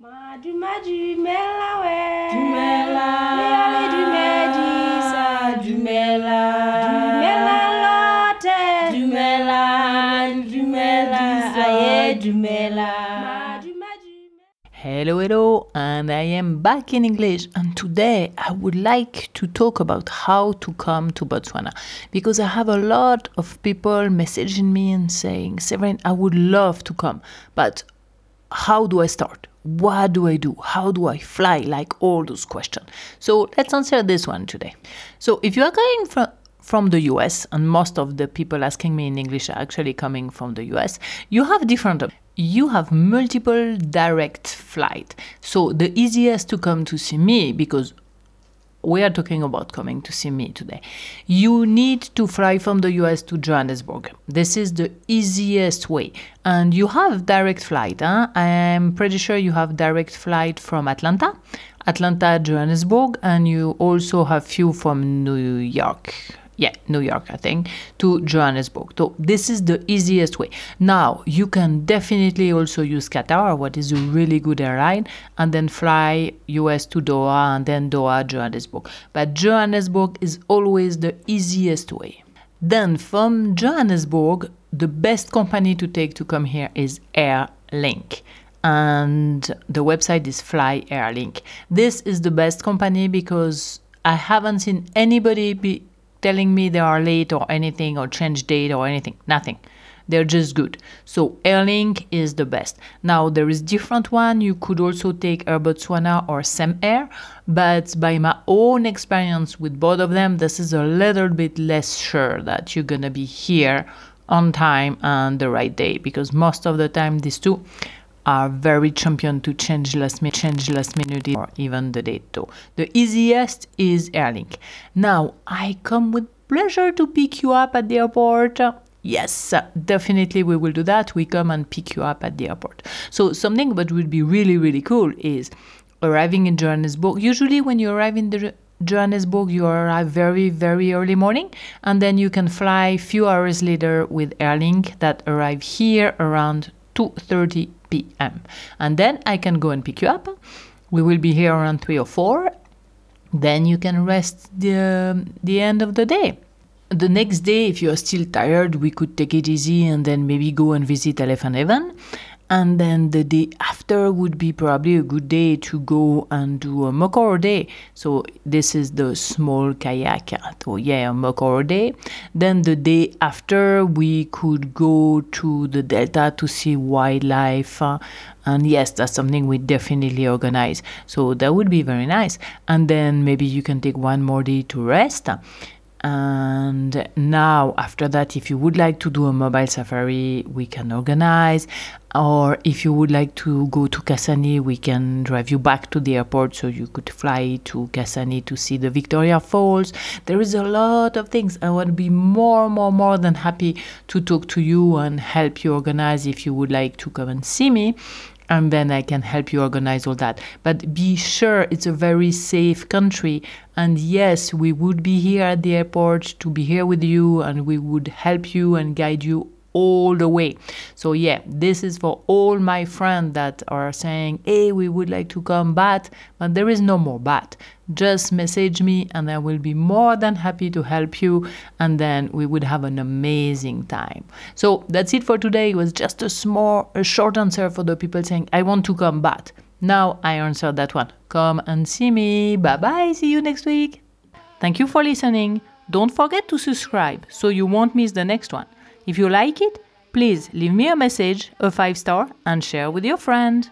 We. Dumela. Le dumedisa. Dumela. Dumela lote. Dumela. Dumela. Aye, dumela. Hello, hello, and I am back in English. And today I would like to talk about how to come to Botswana because I have a lot of people messaging me and saying, Severin, I would love to come, but how do I start? What do I do? How do I fly? Like all those questions. So let's answer this one today. So if you are going from from the US, and most of the people asking me in English are actually coming from the US, you have different you have multiple direct flight. So the easiest to come to see me because we are talking about coming to see me today. You need to fly from the US to Johannesburg. This is the easiest way. And you have direct flight. Huh? I am pretty sure you have direct flight from Atlanta, Atlanta, Johannesburg, and you also have few from New York yeah, New York, I think, to Johannesburg. So this is the easiest way. Now you can definitely also use Qatar, what is a really good airline, and then fly US to Doha and then Doha, Johannesburg. But Johannesburg is always the easiest way. Then from Johannesburg, the best company to take to come here is Airlink and the website is Fly Airlink. This is the best company because I haven't seen anybody be telling me they are late or anything or change date or anything. Nothing. They're just good. So Airlink is the best. Now there is different one. You could also take Air Botswana or Sem-Air, but by my own experience with both of them, this is a little bit less sure that you're gonna be here on time and the right day because most of the time these two are very champion to change last minute, change last minute or even the date though. The easiest is Airlink. Now I come with pleasure to pick you up at the airport. Yes, definitely we will do that. We come and pick you up at the airport. So something that would be really really cool is arriving in Johannesburg. Usually when you arrive in the Johannesburg, you arrive very, very early morning, and then you can fly few hours later with Airlink that arrive here around 2.30 p.m. And then I can go and pick you up. We will be here around 3 or 4. Then you can rest the, um, the end of the day. The next day, if you are still tired, we could take it easy and then maybe go and visit Elephant Haven and then the day after would be probably a good day to go and do a Mokoro day. So this is the small kayak. So yeah, a Mokoro day. Then the day after we could go to the delta to see wildlife. Uh, and yes, that's something we definitely organize. So that would be very nice. And then maybe you can take one more day to rest and now after that if you would like to do a mobile safari we can organize. Or if you would like to go to Kasane, we can drive you back to the airport so you could fly to Kasane to see the Victoria Falls. There is a lot of things. I would be more more more than happy to talk to you and help you organize if you would like to come and see me and then I can help you organize all that. But be sure it's a very safe country. And yes, we would be here at the airport to be here with you and we would help you and guide you all the way. So yeah, this is for all my friends that are saying, "Hey, we would like to come but but there is no more but. Just message me and I will be more than happy to help you and then we would have an amazing time." So that's it for today. It was just a small a short answer for the people saying, "I want to come but." Now I answered that one. Come and see me. Bye bye. See you next week. Thank you for listening. Don't forget to subscribe so you won't miss the next one. If you like it, please leave me a message, a 5 star, and share with your friend.